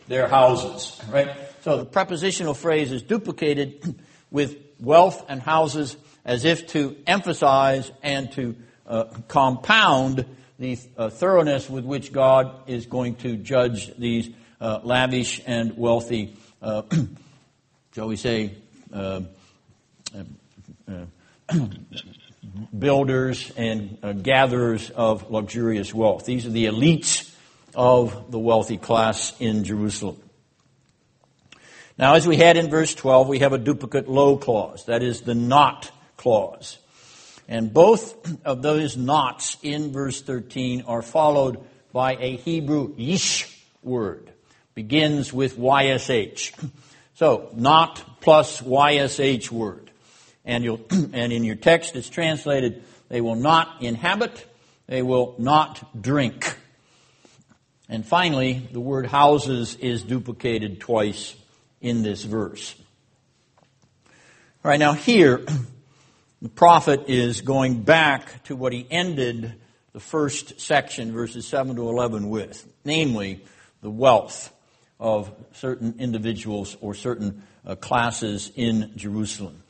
Their houses, right? So the prepositional phrase is duplicated with wealth and houses as if to emphasize and to uh, compound the uh, thoroughness with which God is going to judge these uh, lavish and wealthy, uh, shall we say, uh, uh, builders and gatherers of luxurious wealth. These are the elites of the wealthy class in Jerusalem. Now, as we had in verse 12, we have a duplicate lo clause. That is the not clause. And both of those nots in verse 13 are followed by a Hebrew yish word. Begins with YSH. So, not plus YSH word. And, you'll, and in your text it's translated, they will not inhabit, they will not drink. And finally, the word houses is duplicated twice in this verse. All right, now here, the prophet is going back to what he ended the first section, verses 7 to 11, with, namely, the wealth of certain individuals or certain uh, classes in Jerusalem.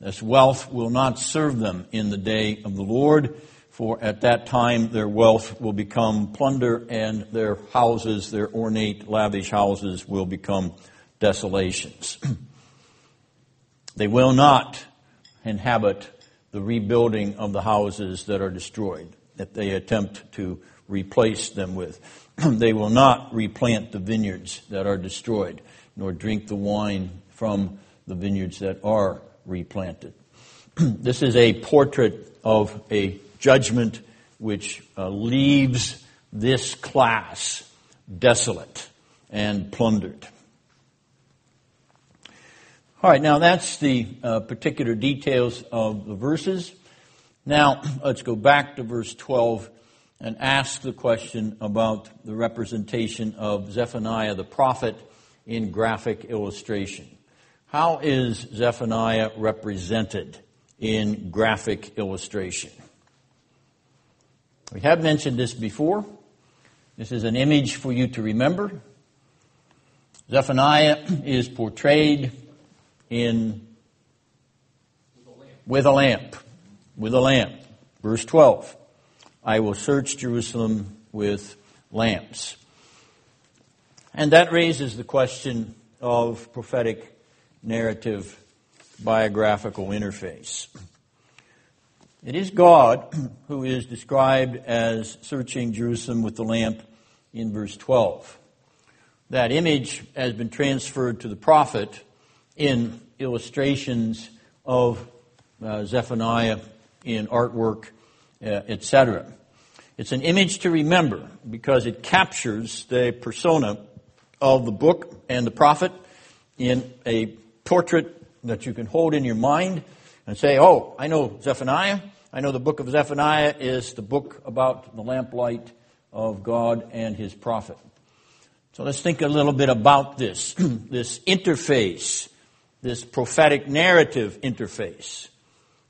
This wealth will not serve them in the day of the Lord, for at that time their wealth will become plunder and their houses, their ornate, lavish houses, will become desolations. they will not inhabit the rebuilding of the houses that are destroyed, that they attempt to replace them with. they will not replant the vineyards that are destroyed, nor drink the wine from the vineyards that are replanted. this is a portrait of a judgment which uh, leaves this class desolate and plundered. All right, now that's the uh, particular details of the verses. Now, let's go back to verse 12 and ask the question about the representation of Zephaniah the prophet in graphic illustration. How is Zephaniah represented in graphic illustration? We have mentioned this before. This is an image for you to remember. Zephaniah is portrayed in with a lamp. With a lamp. Verse 12. I will search Jerusalem with lamps. And that raises the question of prophetic narrative biographical interface. It is God who is described as searching Jerusalem with the lamp in verse 12. That image has been transferred to the prophet in illustrations of uh, Zephaniah in artwork, uh, etc. It's an image to remember because it captures the persona of the book and the prophet in a portrait that you can hold in your mind and say, oh, I know Zephaniah. I know the book of Zephaniah is the book about the lamplight of God and his prophet. So let's think a little bit about this, this interface, this prophetic narrative interface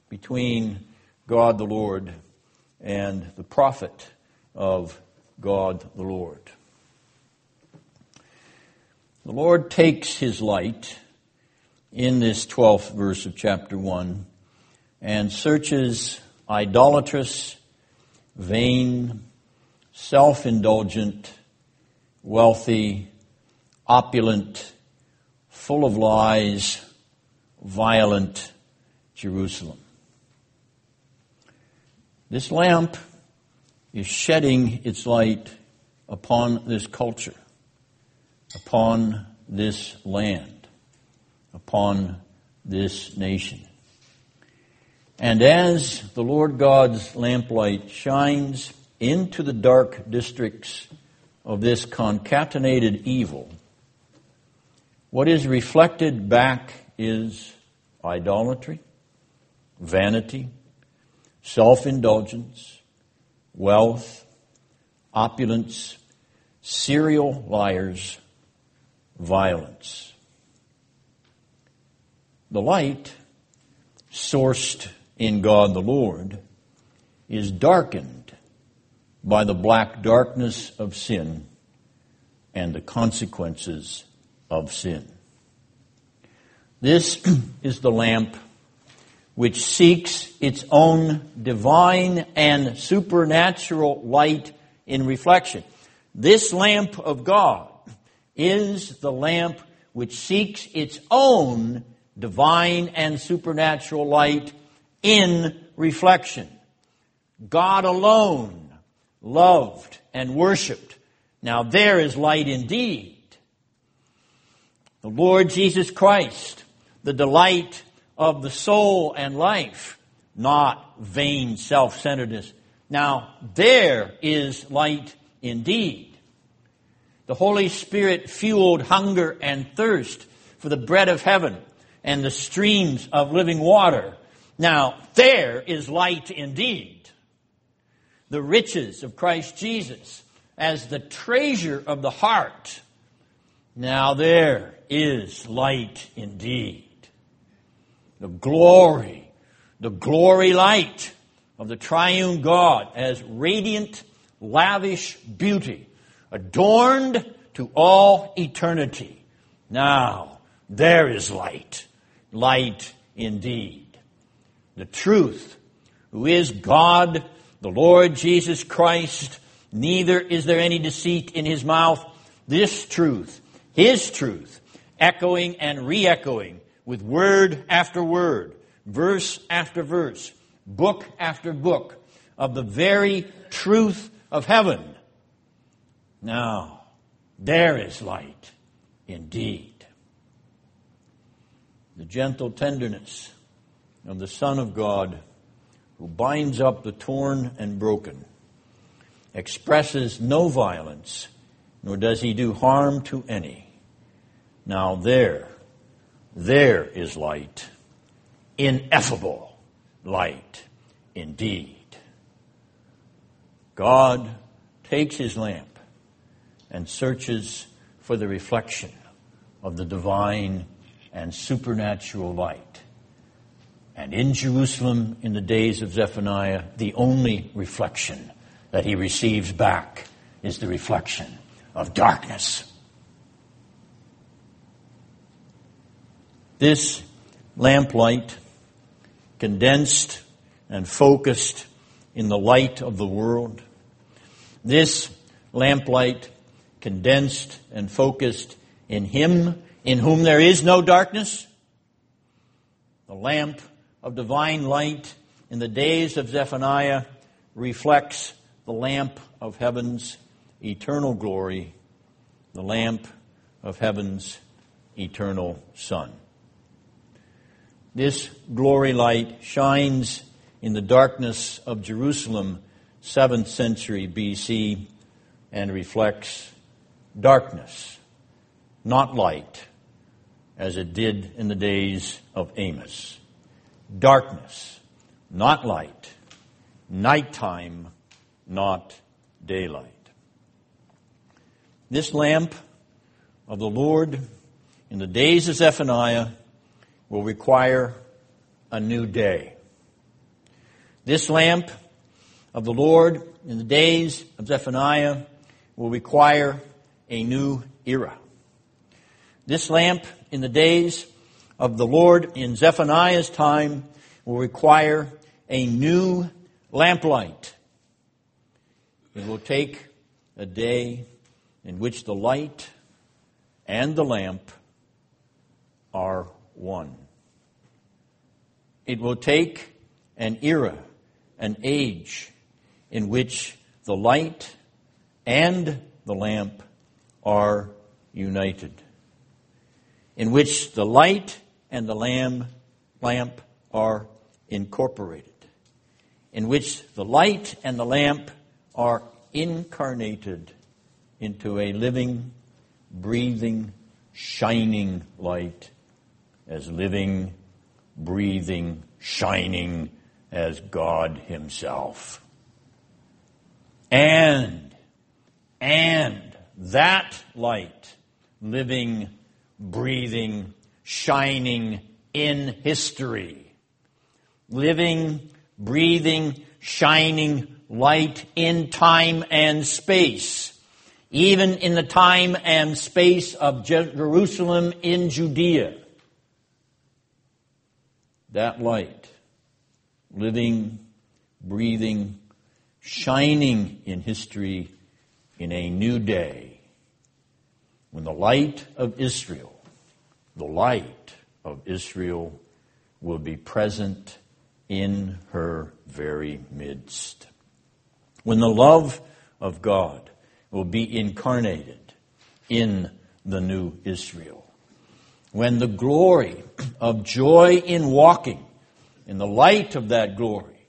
between God the Lord and the prophet of God the Lord. The Lord takes his light in this 12th verse of chapter 1 and searches idolatrous, vain, self indulgent, wealthy, opulent, full of lies, violent Jerusalem. This lamp is shedding its light upon this culture, upon this land, upon this nation. And as the Lord God's lamplight shines into the dark districts of this concatenated evil, what is reflected back is idolatry, vanity, self indulgence, wealth, opulence, serial liars, violence. The light, sourced in God the Lord, is darkened by the black darkness of sin and the consequences of sin. This is the lamp which seeks its own divine and supernatural light in reflection. This lamp of God is the lamp which seeks its own divine and supernatural light in reflection. God alone loved and worshiped. Now there is light indeed. The Lord Jesus Christ, the delight of the soul and life, not vain self centeredness. Now, there is light indeed. The Holy Spirit fueled hunger and thirst for the bread of heaven and the streams of living water. Now, there is light indeed. The riches of Christ Jesus as the treasure of the heart. Now, there is light indeed the glory, the glory light of the triune God as radiant, lavish beauty, adorned to all eternity. Now, there is light, light indeed. The truth, who is God, the Lord Jesus Christ, neither is there any deceit in his mouth. This truth, his truth, echoing and re echoing with word after word, verse after verse, book after book of the very truth of heaven. Now, there is light indeed. The gentle tenderness of the Son of God who binds up the torn and broken expresses no violence, nor does he do harm to any. Now there, there is light, ineffable light indeed. God takes his lamp and searches for the reflection of the divine and supernatural light. And in Jerusalem, in the days of Zephaniah, the only reflection that he receives back is the reflection of darkness. This lamplight, condensed and focused in the light of the world, this lamplight, condensed and focused in Him in whom there is no darkness, the lamp of divine light in the days of Zephaniah reflects the lamp of heaven's eternal glory, the lamp of heaven's eternal sun. This glory light shines in the darkness of Jerusalem, 7th century BC, and reflects darkness, not light, as it did in the days of Amos. Darkness, not light. Nighttime, not daylight. This lamp of the Lord in the days of Zephaniah will require a new day. This lamp of the Lord in the days of Zephaniah will require a new era. This lamp in the days of the Lord in Zephaniah's time will require a new lamplight. It will take a day in which the light and the lamp are one. It will take an era, an age, in which the light and the lamp are united. In which the light and the lamp, lamp are incorporated. In which the light and the lamp are incarnated into a living, breathing, shining light as living, breathing, shining as God Himself. And, and that light, living, breathing, shining in history, living, breathing, shining light in time and space, even in the time and space of Jerusalem in Judea that light, living, breathing, shining in history in a new day, when the light of Israel, the light of Israel will be present in her very midst. When the love of God will be incarnated in the new Israel when the glory of joy in walking in the light of that glory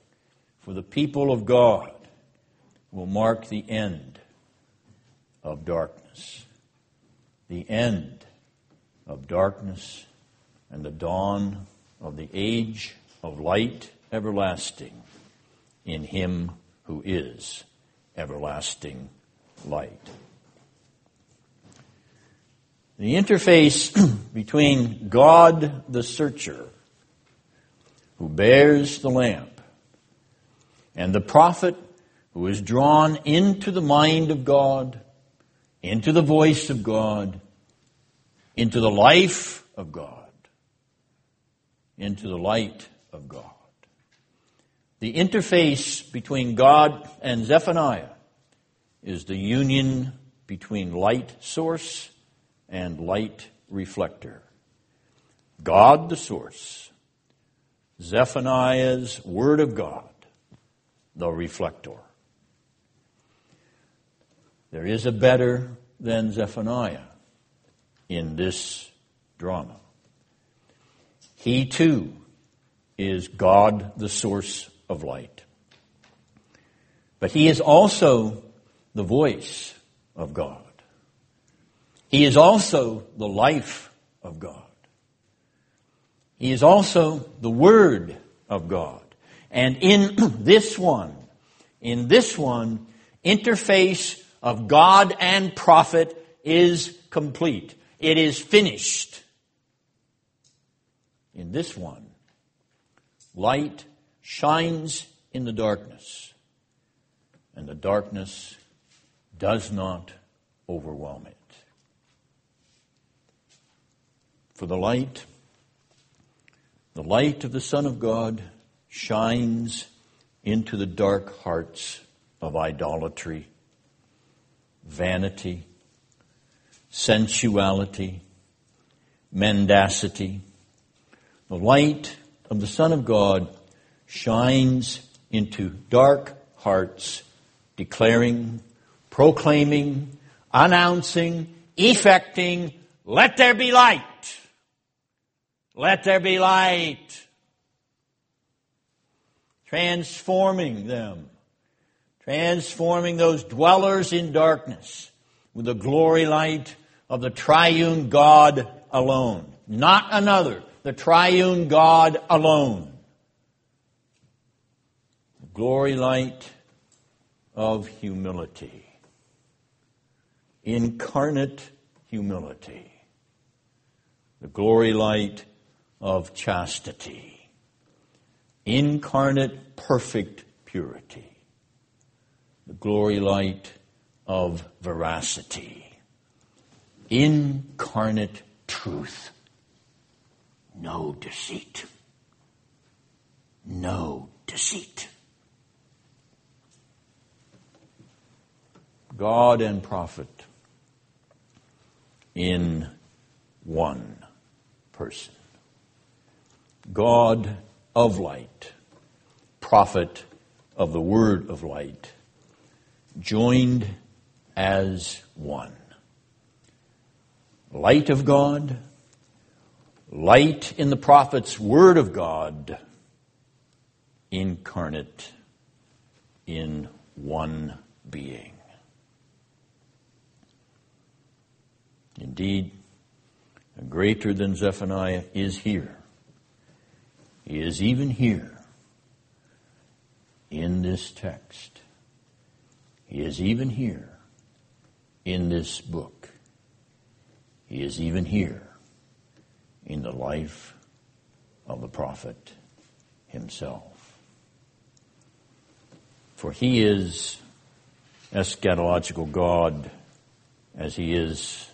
for the people of God will mark the end of darkness. The end of darkness and the dawn of the age of light everlasting in Him who is everlasting light. The interface between God the searcher, who bears the lamp, and the prophet who is drawn into the mind of God, into the voice of God, into the life of God, into the light of God. The interface between God and Zephaniah is the union between light source and light reflector. God the source. Zephaniah's Word of God, the reflector. There is a better than Zephaniah in this drama. He too is God the source of light. But he is also the voice of God. He is also the life of God. He is also the Word of God. And in this one, in this one, interface of God and prophet is complete. It is finished. In this one, light shines in the darkness, and the darkness does not overwhelm it. For the light, the light of the Son of God shines into the dark hearts of idolatry, vanity, sensuality, mendacity. The light of the Son of God shines into dark hearts, declaring, proclaiming, announcing, effecting, let there be light. Let there be light. Transforming them. Transforming those dwellers in darkness with the glory light of the triune God alone. Not another. The triune God alone. The glory light of humility. Incarnate humility. The glory light of chastity, incarnate perfect purity, the glory light of veracity, incarnate truth, no deceit, no deceit. God and prophet in one person. God of light, prophet of the word of light, joined as one. Light of God, light in the prophet's word of God, incarnate in one being. Indeed, greater than Zephaniah is here. He is even here in this text. He is even here in this book. He is even here in the life of the prophet himself. For he is eschatological God as he is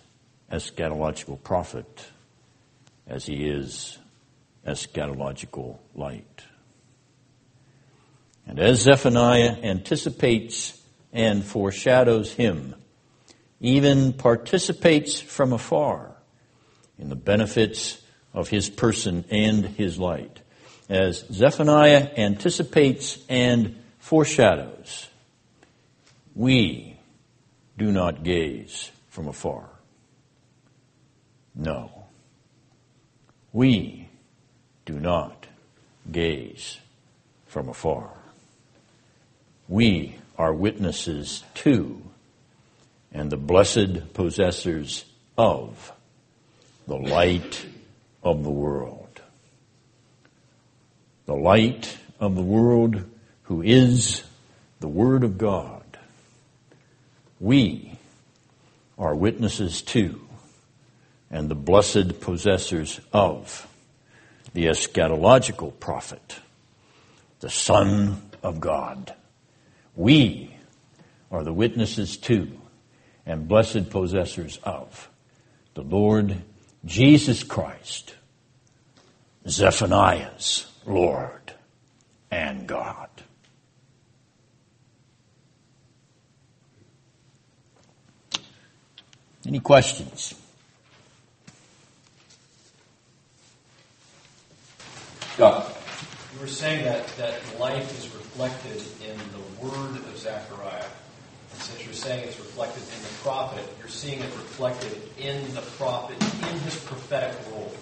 eschatological prophet, as he is eschatological light. And as Zephaniah anticipates and foreshadows him, even participates from afar in the benefits of his person and his light. As Zephaniah anticipates and foreshadows, we do not gaze from afar. No. We do not gaze from afar. We are witnesses to and the blessed possessors of the light of the world. The light of the world who is the Word of God. We are witnesses to and the blessed possessors of the eschatological prophet, the Son of God. We are the witnesses to and blessed possessors of the Lord Jesus Christ, Zephaniah's Lord and God. Any questions? You were saying that, that life is reflected in the word of Zechariah. And since you're saying it's reflected in the prophet, you're seeing it reflected in the prophet in his prophetic role.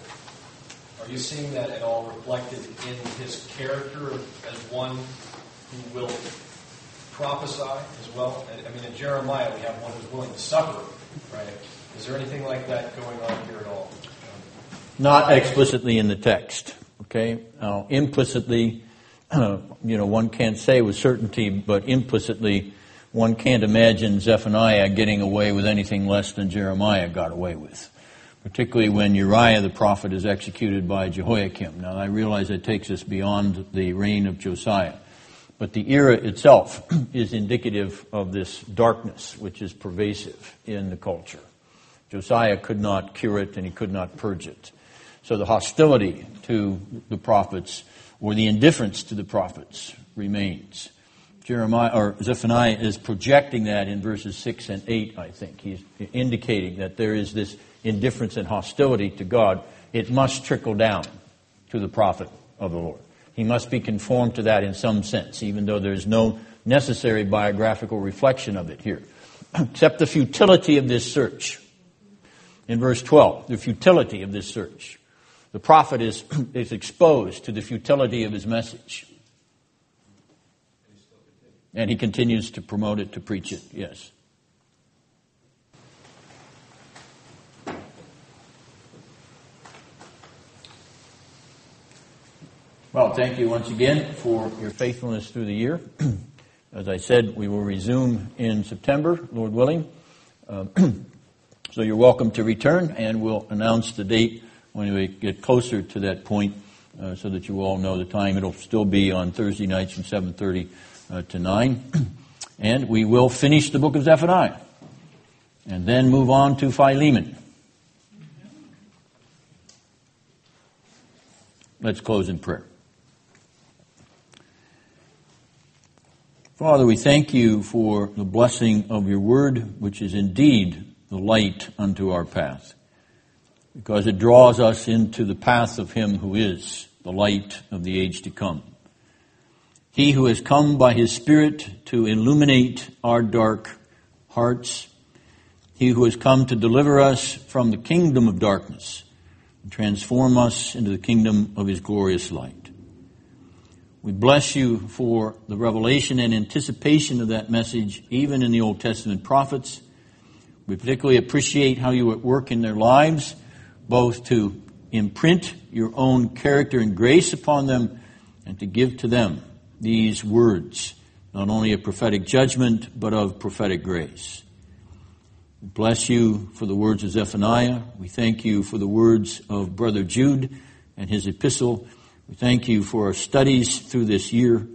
Are you seeing that at all reflected in his character as one who will prophesy as well? I mean, in Jeremiah, we have one who's willing to suffer, right? Is there anything like that going on here at all? Not explicitly in the text. Okay? Now, implicitly, you know, one can't say with certainty, but implicitly, one can't imagine Zephaniah getting away with anything less than Jeremiah got away with. Particularly when Uriah the prophet is executed by Jehoiakim. Now, I realize that takes us beyond the reign of Josiah. But the era itself is indicative of this darkness which is pervasive in the culture. Josiah could not cure it and he could not purge it. So the hostility to the prophets or the indifference to the prophets remains. Jeremiah or Zephaniah is projecting that in verses 6 and 8, I think. He's indicating that there is this indifference and hostility to God. It must trickle down to the prophet of the Lord. He must be conformed to that in some sense, even though there's no necessary biographical reflection of it here. Except the futility of this search. In verse 12, the futility of this search. The prophet is, is exposed to the futility of his message. And he continues to promote it, to preach it, yes. Well, thank you once again for your faithfulness through the year. As I said, we will resume in September, Lord willing. Um, so you're welcome to return, and we'll announce the date when we get closer to that point, uh, so that you all know the time. It'll still be on Thursday nights from 7:30 uh, to 9, and we will finish the book of Zephaniah, and then move on to Philemon. Let's close in prayer. Father, we thank you for the blessing of your word, which is indeed the light unto our path, because it draws us into the path of him who is the light of the age to come. He who has come by his Spirit to illuminate our dark hearts, he who has come to deliver us from the kingdom of darkness and transform us into the kingdom of his glorious light. We bless you for the revelation and anticipation of that message, even in the Old Testament prophets. We particularly appreciate how you at work in their lives, both to imprint your own character and grace upon them and to give to them these words, not only of prophetic judgment, but of prophetic grace. We bless you for the words of Zephaniah. We thank you for the words of Brother Jude and his epistle. We thank you for our studies through this year.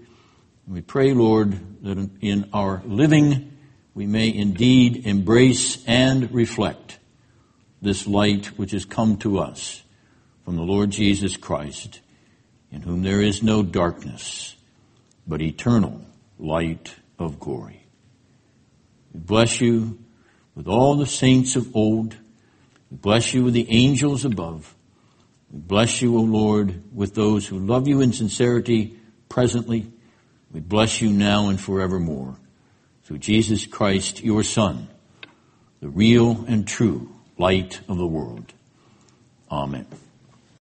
We pray, Lord, that in our living we may indeed embrace and reflect this light which has come to us from the Lord Jesus Christ, in whom there is no darkness, but eternal light of glory. We bless you with all the saints of old. We bless you with the angels above. We bless you, O Lord, with those who love you in sincerity presently. We bless you now and forevermore. Through Jesus Christ, your Son, the real and true light of the world. Amen.